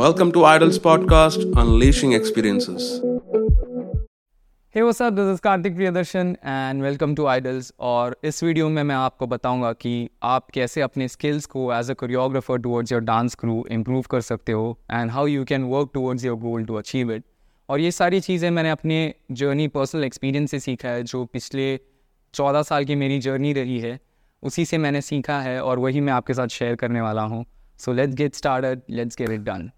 Welcome to Idols Podcast, Unleashing Experiences. Hey वो sir this is Kartik Priyadarshan and welcome to Idols और इस video में मैं आपको बताऊँगा कि आप कैसे अपने स्किल्स को as a choreographer towards your dance crew improve कर सकते हो and how you can work towards your goal to achieve it और ये सारी चीज़ें मैंने अपने जर्नी पर्सनल एक्सपीरियंस से सीखा है जो पिछले चौदह साल की मेरी जर्नी रही है उसी से मैंने सीखा है और वही मैं आपके साथ शेयर करने वाला हूँ। So let's get started let's get it done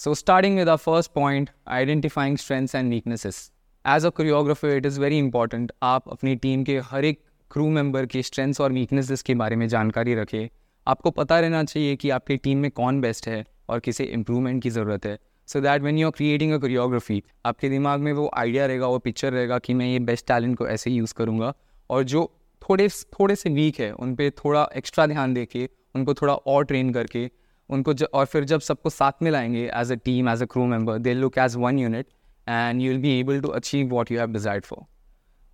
so starting with the first point identifying strengths and weaknesses as a choreographer it is very important आप अपनी टीम के हर एक क्रू मेंबर के स्ट्रेंथ्स और वीकनेसेस के बारे में जानकारी रखें। आपको पता रहना चाहिए कि आपकी टीम में कौन बेस्ट है और किसे इम्प्रूवमेंट की ज़रूरत है। So that when you are creating a choreography आपके दिमाग में वो आइडिया रहेगा, वो पिक्चर रहेगा कि मैं ये बेस्ट टैलेंट को ऐसे यूज़ करूँगा। और जो थोड़े थोड़े से वीक है, उन पर थोड़ा एक्स्ट्रा ध्यान दे के उनको थोड़ा और ट्रेन करके उनको ज, और फिर जब सबको साथ में लाएंगे as a team as a crew member they look as one unit and you'll be able to achieve what you have desired for.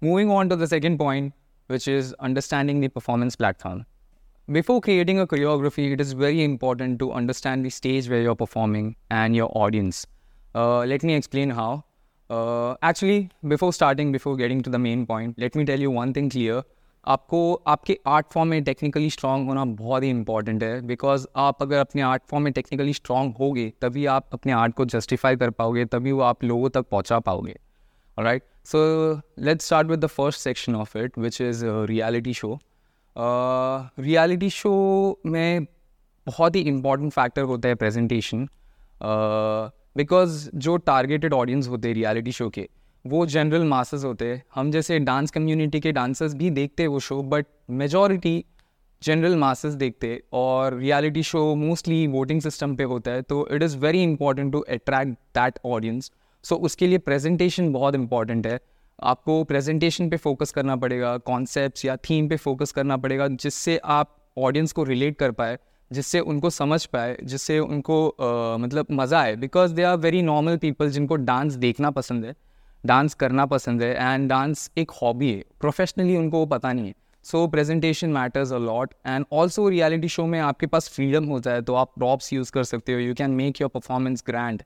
Moving on to the second point, which is understanding the performance platform. Before creating a choreography, it is very important to understand the stage where you're performing and your audience. Uh, let me explain how. Uh, actually, before starting, before getting to the main point, let me tell you one thing clear. आपको आपके art form में technically strong होना बहुत ही important है because आप अगर अपने आर्ट फॉर्म में टेक्निकली स्ट्रांग होगे तभी आप अपने आर्ट को जस्टिफाई कर पाओगे तभी वो आप लोगों तक पहुँचा पाओगे। Right so let's start with the first section of it which is reality show reality show में बहुत ही इंपॉर्टेंट फैक्टर होता है प्रेजेंटेशन बिकॉज़ uh, जो टारगेटेड ऑडियंस होते हैं रियलिटी शो के वो जनरल मासेस होते हैं। हम जैसे डांस कम्युनिटी के डांसर्स भी देखते हैं वो show but majority general masses देखते हैं और reality show mostly voting system पे होता है तो it is very important to attract that audience so उसके लिए प्रेजेंटेशन बहुत इंपॉर्टेंट है। आपको प्रेजेंटेशन पे फोकस करना पड़ेगा कॉन्सेप्ट या थीम पे फोकस करना पड़ेगा जिससे आप ऑडियंस को रिलेट कर पाए जिससे उनको समझ पाए जिससे उनको uh, मतलब मज़ा आए। Because they are very normal people जिनको डांस देखना पसंद है। डांस करना पसंद है एंड डांस एक हॉबी है। प्रोफेशनली उनको पता नहीं है। So presentation matters a lot and also reality show में आपके पास फ्रीडम होता है तो आप प्रॉप्स यूज़ कर सकते हो। You can make your performance grand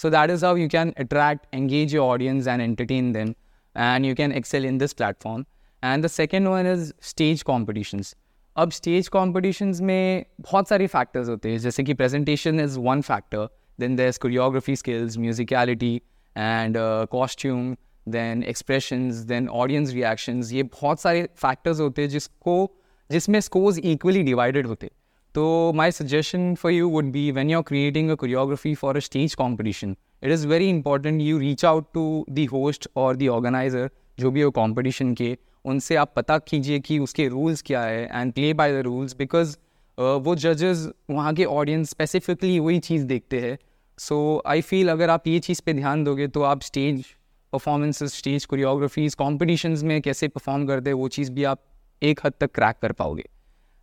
so that is how you can attract engage your audience and entertain them and you can excel in this platform and the second one is stage competitions अब stage competitions में बहुत सारे factors होते हैं, जैसे कि presentation is one factor then there choreography skills musicality and costume then expressions then audience reactions ये बहुत सारे फैक्टर्स होते हैं जिसको, जिसमें स्कोर्स इक्वली डिवाइडेड होते तो my suggestion for you would be when you are creating a choreography for a stage competition it is very important you reach out to the host और दी ऑर्गेनाइजर जो भी हो competition के, उनसे आप पता कीजिए कि उसके रूल्स क्या है and play by the rules because वो जजेस वहाँ के ऑडियंस स्पेसिफिकली वही चीज़ देखते हैं। सो आई फील अगर आप ये चीज़ पे ध्यान दोगे तो आप stage performances stage choreographies competitions में कैसे परफॉर्म करते वो चीज़ भी आप एक हद तक क्रैक कर पाओगे।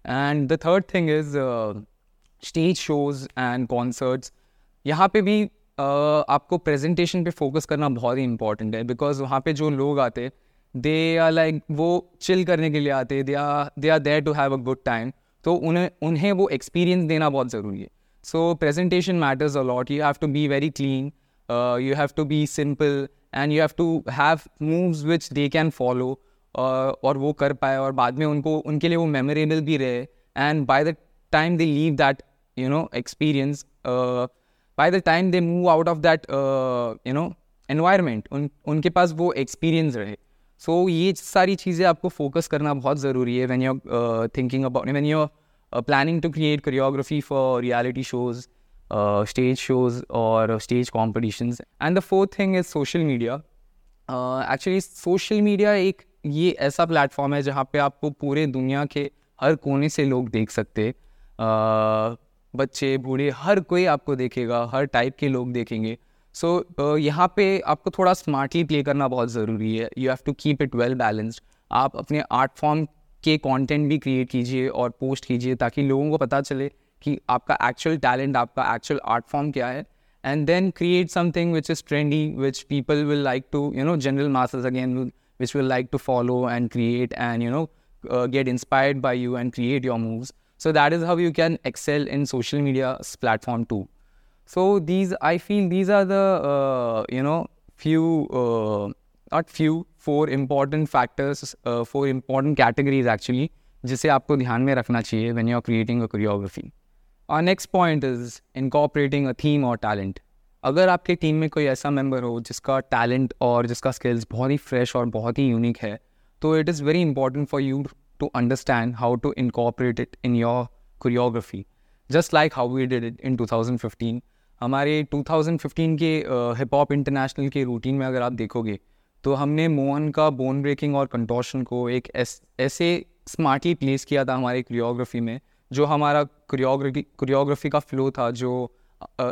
And the third thing is stage shows and concerts यहाँ पे भी uh, आपको प्रेजेंटेशन पे फोकस करना बहुत ही इंपॉर्टेंट है बिकॉज़ वहाँ पे जो लोग आते दे आर लाइक वो चिल करने के लिए आते they are they are there to have a good time तो उन्हें उन्हें वो एक्सपीरियंस देना बहुत ज़रूरी है। So presentation matters a lot. You have to be very clean. Uh, you have to be simple and you have to have moves which they can follow uh, और वो कर पाए और बाद में उनको उनके लिए वो मेमोरेबल भी रहे and by the time they leave that you know experience by the time they move out of that you know environment उन उनके पास वो एक्सपीरियंस रहे सो so, ये सारी चीज़ें आपको फोकस करना बहुत ज़रूरी है when you thinking about when you planning to create choreography for reality shows, stage shows, or uh, stage competitions. And the fourth thing is social media. Actually social media एक ये ऐसा प्लेटफॉर्म है जहाँ पे आपको पूरे दुनिया के हर कोने से लोग देख सकते uh, बच्चे बूढ़े हर कोई आपको देखेगा हर टाइप के लोग देखेंगे सो uh, यहाँ पे आपको थोड़ा स्मार्टली प्ले करना बहुत ज़रूरी है you have to keep it well balanced आप अपने आर्ट फॉर्म के कंटेंट भी क्रिएट कीजिए और पोस्ट कीजिए ताकि लोगों को पता चले कि आपका एक्चुअल टैलेंट आपका एक्चुअल आर्ट फॉर्म क्या है। And then create something which is trendy which people will like to you know general masters again which will like to follow and create and you know get inspired by you and create your moves so that is how you can excel in social media platform too so these I feel these are two no few not few four important factors four important categories actually जिसे आपको ध्यान में रखना चाहिए when you are creating a choreography. Our next point is incorporating a theme or talent. अगर आपके team में कोई ऐसा मेंबर हो जिसका टैलेंट और जिसका स्किल्स बहुत ही फ्रेश और बहुत ही यूनिक है तो it is very important for you to understand how to incorporate it in your choreography just like how we did it in 2015 हमारे 2015 के हिप हॉप इंटरनेशनल के रूटीन में अगर आप देखोगे तो हमने मोहन का बोन ब्रेकिंग और कंटोशन को एक ऐस, स्मार्टली प्लेस किया था हमारे कोरियोग्राफी में जो हमारा कोरियोग्राफी कोरियोग्राफी का फ्लो था जो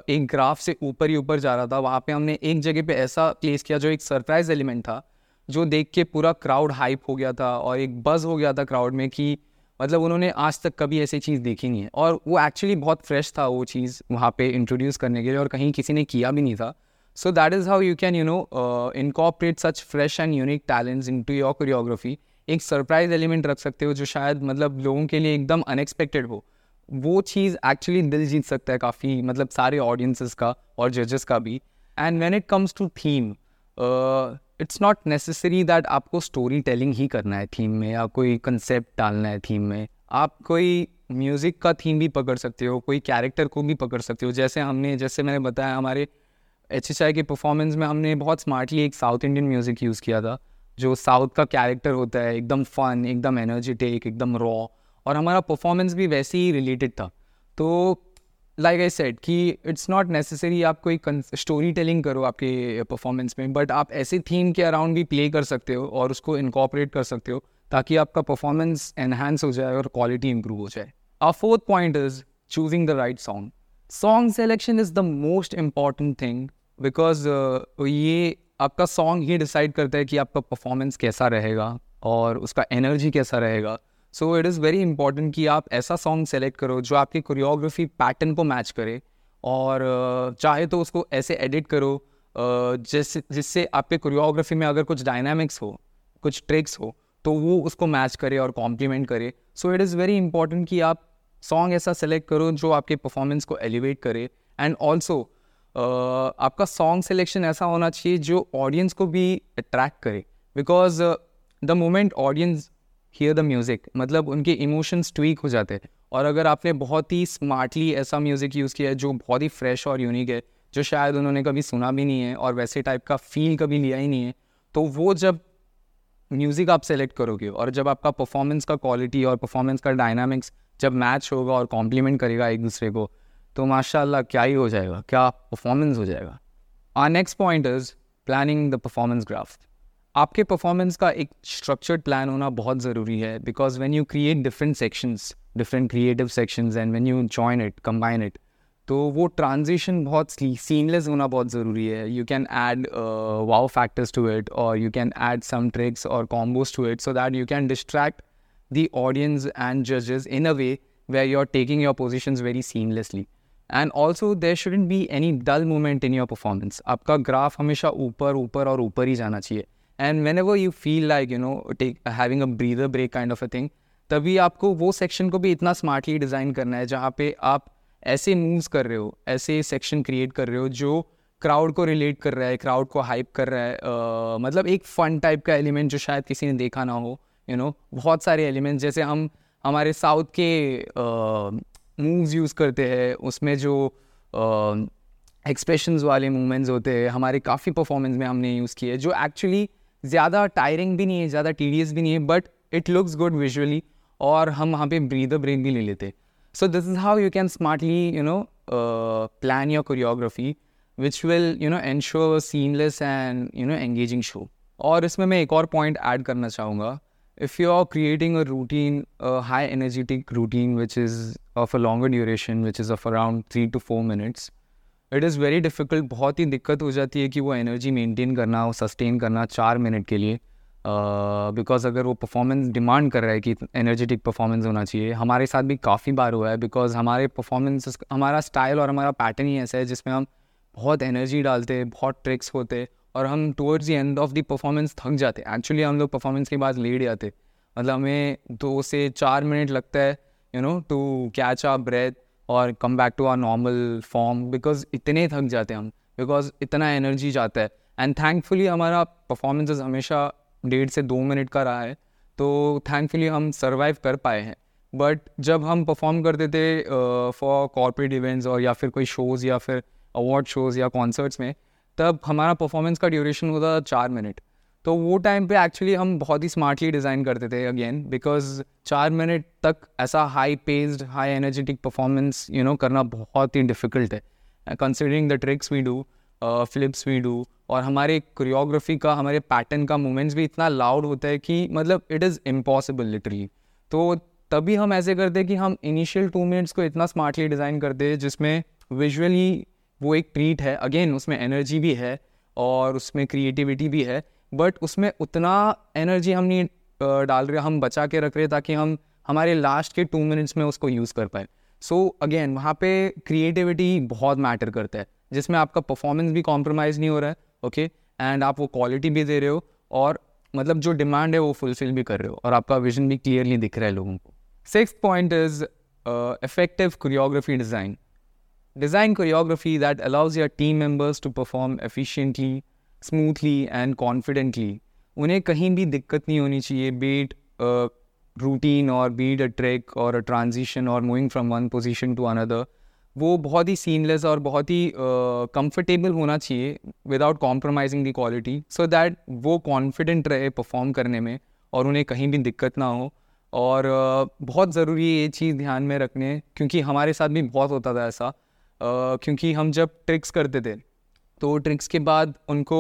एक ग्राफ से ऊपर ही ऊपर जा रहा था वहाँ पे हमने एक जगह पे ऐसा प्लेस किया जो एक सरप्राइज़ एलिमेंट था जो देख के पूरा क्राउड हाइप हो गया था और एक बज़ हो गया था क्राउड में कि मतलब उन्होंने आज तक कभी ऐसी चीज़ देखी नहीं है। और वो एक्चुअली बहुत फ्रेश था वो चीज़ वहाँ पे इंट्रोड्यूस करने के लिए और कहीं किसी ने किया भी नहीं था। So that is how you can you know incorporate such fresh and unique talents into your choreography एक सरप्राइज़ एलिमेंट रख सकते हो जो शायद मतलब लोगों के लिए एकदम अनएक्सपेक्टेड हो। वो चीज़ एक्चुअली दिल जीत सकता है काफ़ी मतलब सारे ऑडियंसिस का और जजेस का भी। And when it comes to theme it's not necessary that आपको स्टोरी टेलिंग ही करना है थीम में या कोई कंसेप्ट डालना है थीम में। आप कोई म्यूज़िक का थीम भी पकड़ सकते हो, कोई कैरेक्टर को भी पकड़ सकते हो। जैसे हमने, जैसे मैंने बताया, हमारे एच एच आई के परफॉर्मेंस में हमने बहुत स्मार्टली एक साउथ इंडियन म्यूज़िक यूज़ किया था, जो साउथ का कैरेक्टर होता है, एकदम फन एकदम एनर्जेटिक एकदम रॉ और हमारा परफॉर्मेंस भी वैसे ही रिलेटेड था। तो लाइक आई सेड कि इट्स नॉट नेसेसरी आप कोई स्टोरी टेलिंग करो आपके परफॉर्मेंस में बट आप ऐसे थीम के अराउंड भी प्ले कर सकते हो और उसको इनकॉपरेट कर सकते हो, ताकि आपका परफॉर्मेंस एनहेंस हो जाए और क्वालिटी इंप्रूव हो जाए। आ fourth point is choosing the right song song selection is the most important thing because ये आपका सॉन्ग ही डिसाइड करता है कि आपका परफॉर्मेंस कैसा रहेगा और उसका एनर्जी कैसा रहेगा। So it is very important कि आप ऐसा सॉन्ग सेलेक्ट करो जो आपकी कोरियोग्राफी पैटर्न को मैच करे और चाहे तो उसको ऐसे एडिट करो जिससे जिससे आपके कोरियोग्राफी में अगर कुछ डायनामिक्स हो, कुछ ट्रिक्स हो तो वो उसको मैच करे और कॉम्प्लीमेंट करे। So it is very important कि आप सॉन्ग ऐसा सेलेक्ट करो जो आपके परफॉर्मेंस को एलिवेट करे। एंड ऑल्सो आपका सॉन्ग सिलेक्शन ऐसा होना चाहिए जो ऑडियंस को भी अट्रैक्ट करे। Because the moment audience hear the music मतलब उनके इमोशंस ट्वीक हो जाते हैं। और अगर आपने बहुत ही स्मार्टली ऐसा म्यूज़िक यूज़ किया है जो बहुत ही फ्रेश और यूनिक है, जो शायद उन्होंने कभी सुना भी नहीं है और वैसे टाइप का फील कभी लिया ही नहीं है तो वो जब म्यूज़िक आप सेलेक्ट करोगे और जब आपका परफॉर्मेंस का क्वालिटी और परफॉर्मेंस का डायनामिक्स जब मैच होगा और कॉम्प्लीमेंट करेगा एक दूसरे को तो माशाल्लाह क्या ही हो जाएगा, क्या परफॉर्मेंस हो जाएगा। Our next point is planning the performance graph आपके परफॉर्मेंस का एक स्ट्रक्चर्ड प्लान होना बहुत ज़रूरी है because when you create different sections different creative sections and when you join it combine it तो वो ट्रांजिशन बहुत सीनलेस होना बहुत ज़रूरी है। You can add wow factors to it और you can add some tricks और combos to it so that you can distract the audience and जजेस in a way where you are taking your positions very seamlessly. And also there shouldn't be any dull moment in your performance आपका graph हमेशा ऊपर ऊपर और ऊपर ही जाना चाहिए। And whenever you feel like you know take having a breather break kind of a thing तभी आपको वो सेक्शन को भी इतना स्मार्टली डिज़ाइन करना है जहाँ पे आप ऐसे मूव्स कर रहे हो ऐसे सेक्शन क्रिएट कर रहे हो जो क्राउड को रिलेट कर रहा है क्राउड को हाइप कर रहा है। uh, मतलब एक फन टाइप का एलिमेंट जो शायद किसी ने देखा ना हो यू you नो know, बहुत सारे एलिमेंट्स जैसे हम हमारे साउथ के मूव्स यूज़ करते हैं उसमें जो एक्सप्रेशंस uh, वाले मूवमेंट्स होते हैं हमारे काफ़ी परफॉर्मेंस में हमने यूज़ किए जो एक्चुअली ज़्यादा टायरिंग भी नहीं है ज़्यादा टीडीएस भी नहीं है but it looks good visually और हम वहाँ पे ब्रीदर ब्रेक भी ले लेते so this is how you can smartly you know plan your choreography which will you know ensure seamless and you know engaging show और इसमें मैं एक और पॉइंट ऐड करना चाहूँगा। If you are creating a routine high energetic routine which is of a longer duration which is of around three two four minutes it is very difficult बहुत ही दिक्कत हो जाती है कि वो एनर्जी मेंटेन करना वो सस्टेन करना चार मिनट के लिए बिकॉज़ uh, अगर वो परफॉर्मेंस डिमांड कर रहा है कि एनर्जेटिक परफॉर्मेंस होना चाहिए हमारे साथ भी काफ़ी बार हुआ है बिकॉज़ हमारे परफॉर्मेंस हमारा स्टाइल और हमारा पैटर्न ही ऐसा है जिसमें हम बहुत एनर्जी डालते बहुत ट्रिक्स होते और हम towards the end of the performance थक जाते। एक्चुअली हम लोग परफॉर्मेंस के बाद लेट जाते। मतलब हमें दो से चार मिनट लगता है you know to catch a breath और come back to our normal form because इतने थक जाते हैं हम बिकॉज़ इतना एनर्जी जाता है. एंड थैंकफुली हमारा परफॉर्मेंसेज हमेशा डेढ़ से दो मिनट का रहा है तो थैंकफुली हम सर्वाइव कर पाए हैं. बट जब हम परफॉर्म करते थे फॉर कॉर्पोरेट इवेंट्स और या फिर कोई शोज़ या फिर अवार्ड शोज़ या कॉन्सर्ट्स में, तब हमारा परफॉर्मेंस का ड्यूरेशन होता था चार मिनट तो वो टाइम पे एक्चुअली हम बहुत ही स्मार्टली डिज़ाइन करते थे अगेन बिकॉज़ चार मिनट तक ऐसा high paced high energetic performance you know करना बहुत ही डिफ़िकल्ट है। Considering the tricks we do flips we do और हमारे कोरियोग्राफी का, हमारे पैटर्न का मूवमेंट्स भी इतना लाउड होता है कि मतलब इट इज़ इम्पॉसिबल लिटरली तो तभी हम ऐसे करते कि हम इनिशियल टू मिनट्स को इतना स्मार्टली डिज़ाइन करते जिसमें विजुअली वो एक ट्रीट है। अगेन उसमें एनर्जी भी है और उसमें क्रिएटिविटी भी है। बट उसमें उतना एनर्जी हम नहीं डाल रहे, हम बचा के रख रहे ताकि हम हमारे लास्ट के टू मिनट्स में उसको यूज़ कर पाए। सो अगेन वहाँ पे क्रिएटिविटी बहुत मैटर करता है, जिसमें आपका परफॉर्मेंस भी कॉम्प्रोमाइज़ नहीं हो रहा है ओके okay? एंड आप वो क्वालिटी भी दे रहे हो और मतलब जो डिमांड है वो फुलफिल भी कर रहे हो और आपका विजन भी क्लियरली दिख रहा है लोगों को। Six point is effective choreography design design choreography that allows your team members to perform efficiently smoothly and confidently उन्हें कहीं भी दिक्कत नहीं होनी चाहिए बीट रूटीन और बीट अ ट्रैक और अ ट्रांजिशन और moving from one position to another वो बहुत ही सीनलेस और बहुत ही कंफर्टेबल uh, होना चाहिए without compromising the quality so that वो कॉन्फिडेंट रहे परफॉर्म करने में और उन्हें कहीं भी दिक्कत ना हो। और uh, बहुत ज़रूरी है ये चीज़ ध्यान में रखने क्योंकि हमारे साथ भी बहुत होता था ऐसा uh, क्योंकि हम जब ट्रिक्स करते थे तो ट्रिक्स के बाद उनको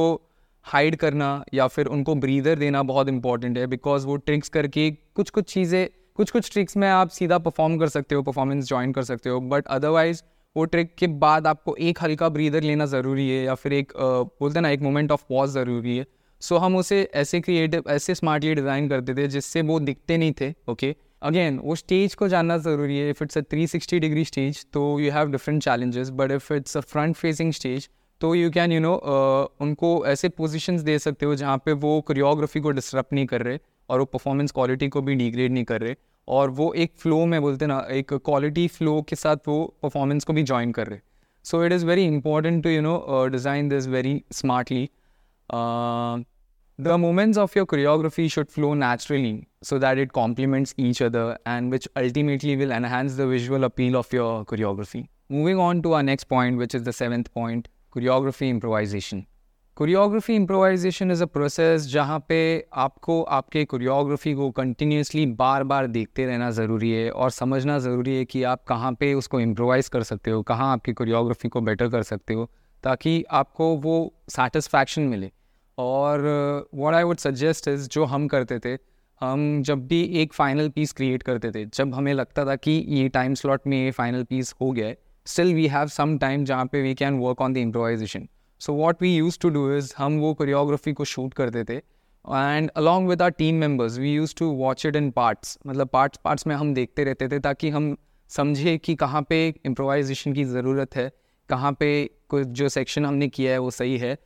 हाइड करना या फिर उनको ब्रीदर देना बहुत इंपॉर्टेंट है बिकॉज़ वो ट्रिक्स करके कुछ कुछ चीज़ें कुछ कुछ ट्रिक्स में आप सीधा परफॉर्म कर सकते हो परफॉर्मेंस ज्वाइन कर सकते हो बट अदरवाइज़ वो ट्रिक के बाद आपको एक हल्का ब्रीदर लेना ज़रूरी है या फिर एक बोलते ना एक मोमेंट ऑफ़ पॉज ज़रूरी है सो so, हम उसे ऐसे क्रिएटिव ऐसे स्मार्टली डिज़ाइन करते थे जिससे वो दिखते नहीं थे ओके okay? अगेन वो स्टेज को जानना ज़रूरी है if it's a 360 degree stage तो you have different challenges but if it's a front facing stage तो यू कैन यू नो उनको ऐसे पोजिशन दे सकते हो जहाँ पे वो क्रियोग्राफी को डिस्टर्ब नहीं कर रहे और वो परफॉर्मेंस क्वालिटी को भी डिग्रेड नहीं कर रहे और वो एक फ्लो में बोलते ना, एक क्वालिटी फ्लो के साथ वो परफॉर्मेंस को भी ज्वाइन कर रहे। So it is very important to you know design this very smartly the moments of your choreography should flow naturally so that it compliments each other and which ultimately will enhance the visual appeal of your choreography moving on to our next point which is the seventh point choreography improvisation choreography improvisation is a process जहाँ पे आपको आपके choreography को continuously बार बार देखते रहना ज़रूरी है और समझना ज़रूरी है कि आप कहाँ पे उसको इम्प्रोवाइज़ कर सकते हो, कहाँ आपकी कोरियोग्राफी को बेटर कर सकते हो, ताकि आपको वो सेटिस्फैक्शन मिले। और what I would suggest is जो हम करते थे, हम जब भी एक फ़ाइनल पीस क्रिएट करते थे, जब हमें लगता था कि ये टाइम स्लॉट में ये फ़ाइनल पीस हो गया है still we have some time जहाँ पे we can work on the improvisation. So what we used to do is हम वो choreography को shoot करते थे and along with our team members we use to watch it in parts मतलब parts parts में हम देखते रहते थे ताकि हम समझे कि कहाँ पे इम्प्रोवाइजेशन की ज़रूरत है, कहाँ पे कुछ जो सेक्शन हमने किया है वो सही है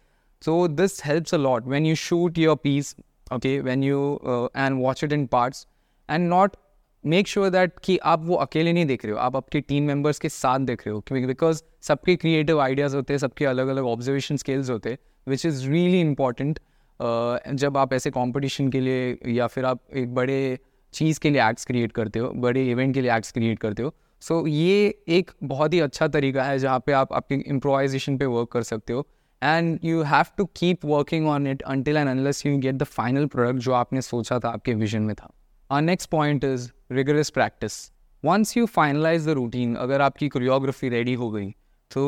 so this helps a lot when you shoot your piece okay when you and watch it in parts and not make sure that कि आप वो अकेले नहीं देख रहे हो आप आपके टीम मेंबर्स के साथ देख रहे हो क्योंकि बिकॉज़ सबके क्रिएटिव आइडियाज़ होते हैं सबके अलग अलग ऑब्जर्वेशन स्किल्स होते हैं विच इज़ रियली इंपॉर्टेंट जब आप ऐसे कॉम्पिटिशन के लिए या फिर आप एक बड़े चीज़ के लिए एक्ट्स क्रिएट करते हो बड़े इवेंट के लिए एक्ट्स क्रिएट करते हो सो so, ये एक बहुत ही अच्छा तरीका है जहाँ पे आप आपकी इम्प्रोवाइजेशन पे वर्क कर सकते हो and you have to keep working on it until and unless you get the final product जो आपने सोचा था आपके विजन में था। Our point point is practice once you finalize the routine अगर आपकी कोरियोग्राफी रेडी हो गई तो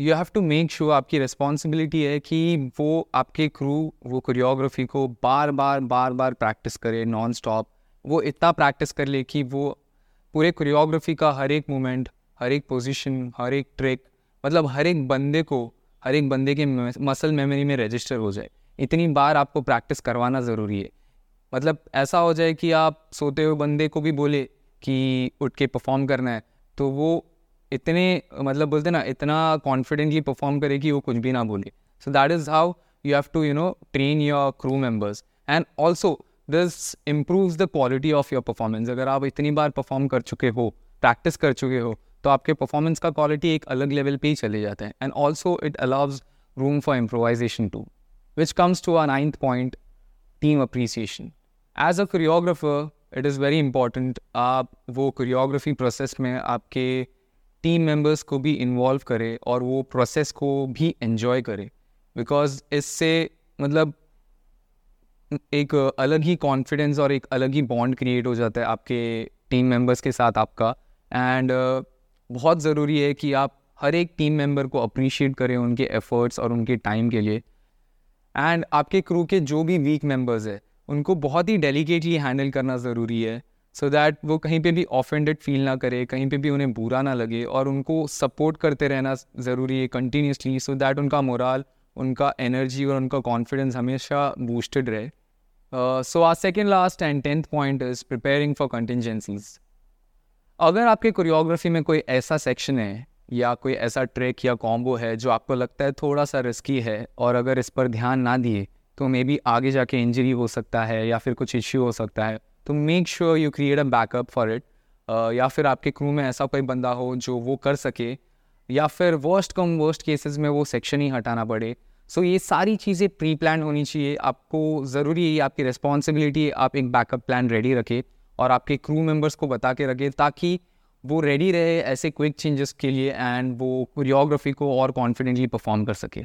you have to make sure आपकी रिस्पॉन्सिबिलिटी है कि वो आपके क्रू वो कोरियोग्राफी को बार बार बार बार प्रैक्टिस करे नॉन स्टॉप वो इतना प्रैक्टिस कर ले कि वो पूरे कोरियोग्राफी का हर एक मोमेंट हर एक पोजीशन हर एक ट्रिक मतलब हर एक बंदे को, हर एक बंदे के मसल मेमोरी में रजिस्टर हो जाए। इतनी बार आपको प्रैक्टिस करवाना ज़रूरी है। मतलब ऐसा हो जाए कि आप सोते हुए बंदे को भी बोले कि उठ के परफॉर्म करना है तो वो इतने मतलब बोलते ना, इतना कॉन्फिडेंटली परफॉर्म करे कि वो कुछ भी ना बोले। So that is how you have to you know train your crew members and also this improve the quality of your performance अगर आप इतनी बार परफॉर्म कर चुके हो प्रैक्टिस कर चुके हो तो आपके परफॉर्मेंस का क्वालिटी एक अलग लेवल पे ही चले जाते हैं। And also it allows room for improvisation too which comes to our ninth point team appreciation as a choreographer it is very important आप वो कोरियोग्राफी प्रोसेस में आपके टीम मेंबर्स को भी इन्वॉल्व करें और वो प्रोसेस को भी इन्जॉय करें। बिकॉज़ इससे मतलब एक अलग ही कॉन्फिडेंस और एक अलग ही बॉन्ड क्रिएट हो जाता है आपके टीम मेंबर्स के साथ आपका। एंड uh, बहुत ज़रूरी है कि आप हर एक टीम मेंबर को अप्रिशिएट करें उनके एफर्ट्स और उनके टाइम के लिए। एंड आपके क्रू के जो भी वीक मेंबर्स है, उनको बहुत ही डेलीकेटली हैंडल करना ज़रूरी है सो so दैट वो कहीं पे भी ऑफेंडेड फील ना करे, कहीं पे भी उन्हें बुरा ना लगे, और उनको सपोर्ट करते रहना ज़रूरी है कंटिन्यूसली सो दैट उनका मोराल उनका एनर्जी और उनका कॉन्फिडेंस हमेशा बूस्टेड रहे। सो आज second last and tenth point is preparing for contingencies अगर आपके कोरियोग्राफी में कोई ऐसा सेक्शन है या कोई ऐसा ट्रैक या कॉम्बो है जो आपको लगता है थोड़ा सा रिस्की है और अगर इस पर ध्यान ना दिए तो मे बी आगे जाके इंजरी हो सकता है या फिर कुछ इश्यू हो सकता है। तो make sure you create a backup for it या फिर आपके क्रू में ऐसा कोई बंदा हो जो वो कर सके या फिर वर्स्ट कम वर्स्ट केसेस में वो सेक्शन ही हटाना पड़े। सो so, ये सारी चीज़ें प्री प्लान होनी चाहिए। आपको ज़रूरी है आपकी रिस्पॉन्सिबिलिटी आप एक बैकअप प्लान रेडी रखें और आपके क्रू मेंबर्स को बता के रखें ताकि वो रेडी रहे ऐसे क्विक चेंजेस के लिए एंड वो कोरियोग्राफी को और कॉन्फिडेंटली परफॉर्म कर सके।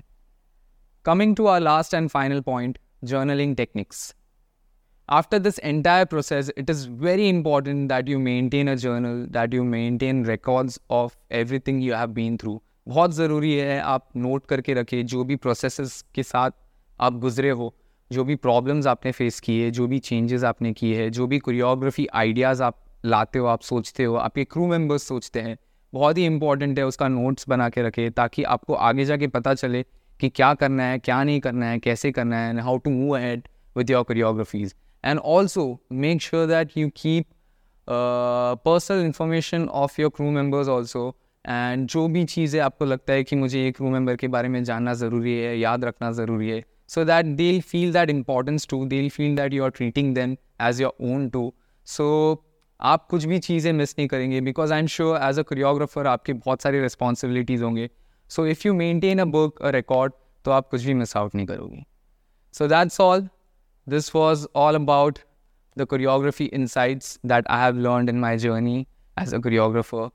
Coming to our last and final point journaling techniques after this entire process, it is very important that you maintain a journal, that you maintain records of everything you have been through. बहुत ज़रूरी है आप note करके रखें, जो भी process के साथ आप गुजरे हो, जो भी प्रॉब्लम्स आपने फेस किए, जो भी चेंजेस आपने किए हैं, जो भी कोरियोग्राफी आइडियाज़ आप लाते हो, आप सोचते हो, आपके क्रू मेंबर्स सोचते हैं, बहुत ही इंपॉर्टेंट है उसका नोट्स बना के रखें, ताकि आपको आगे जाके पता चले कि क्या करना है, क्या नहीं करना है, कैसे करना है and how to move ahead with your choreographies and also make sure that you keep personal information of your crew members also and जो भी चीज़ें आपको लगता है कि मुझे एक क्रू मेंबर के बारे में जानना ज़रूरी है, याद रखना ज़रूरी है so that they feel that importance to they feel that you are treating them as your own too सो आप कुछ भी चीज़ें मिस नहीं करेंगे because I am sure as a choreographer आपके बहुत सारी रिस्पॉन्सिबिलिटीज़ होंगे। So if you maintain a book a record तो आप कुछ भी मिस आउट नहीं करोगे। So that's all this was all about the choreography insights that I have learn in my journey as a choreographer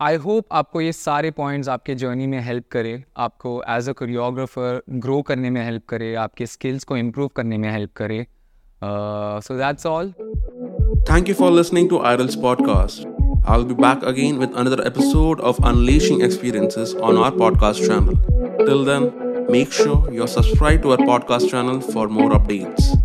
I hope आपको ये सारे points आपके जर्नी में हेल्प करे, आपको एज अ कोरियोग्राफर ग्रो करने में हेल्प करे, आपके स्किल्स को इम्प्रूव करने में हेल्प करे। So that's all Thank you for listening to Idol's podcast. I'll be back again with another episode of Unleashing Experiences on our podcast channel. Till then, make sure you're subscribed to our podcast channel for more updates.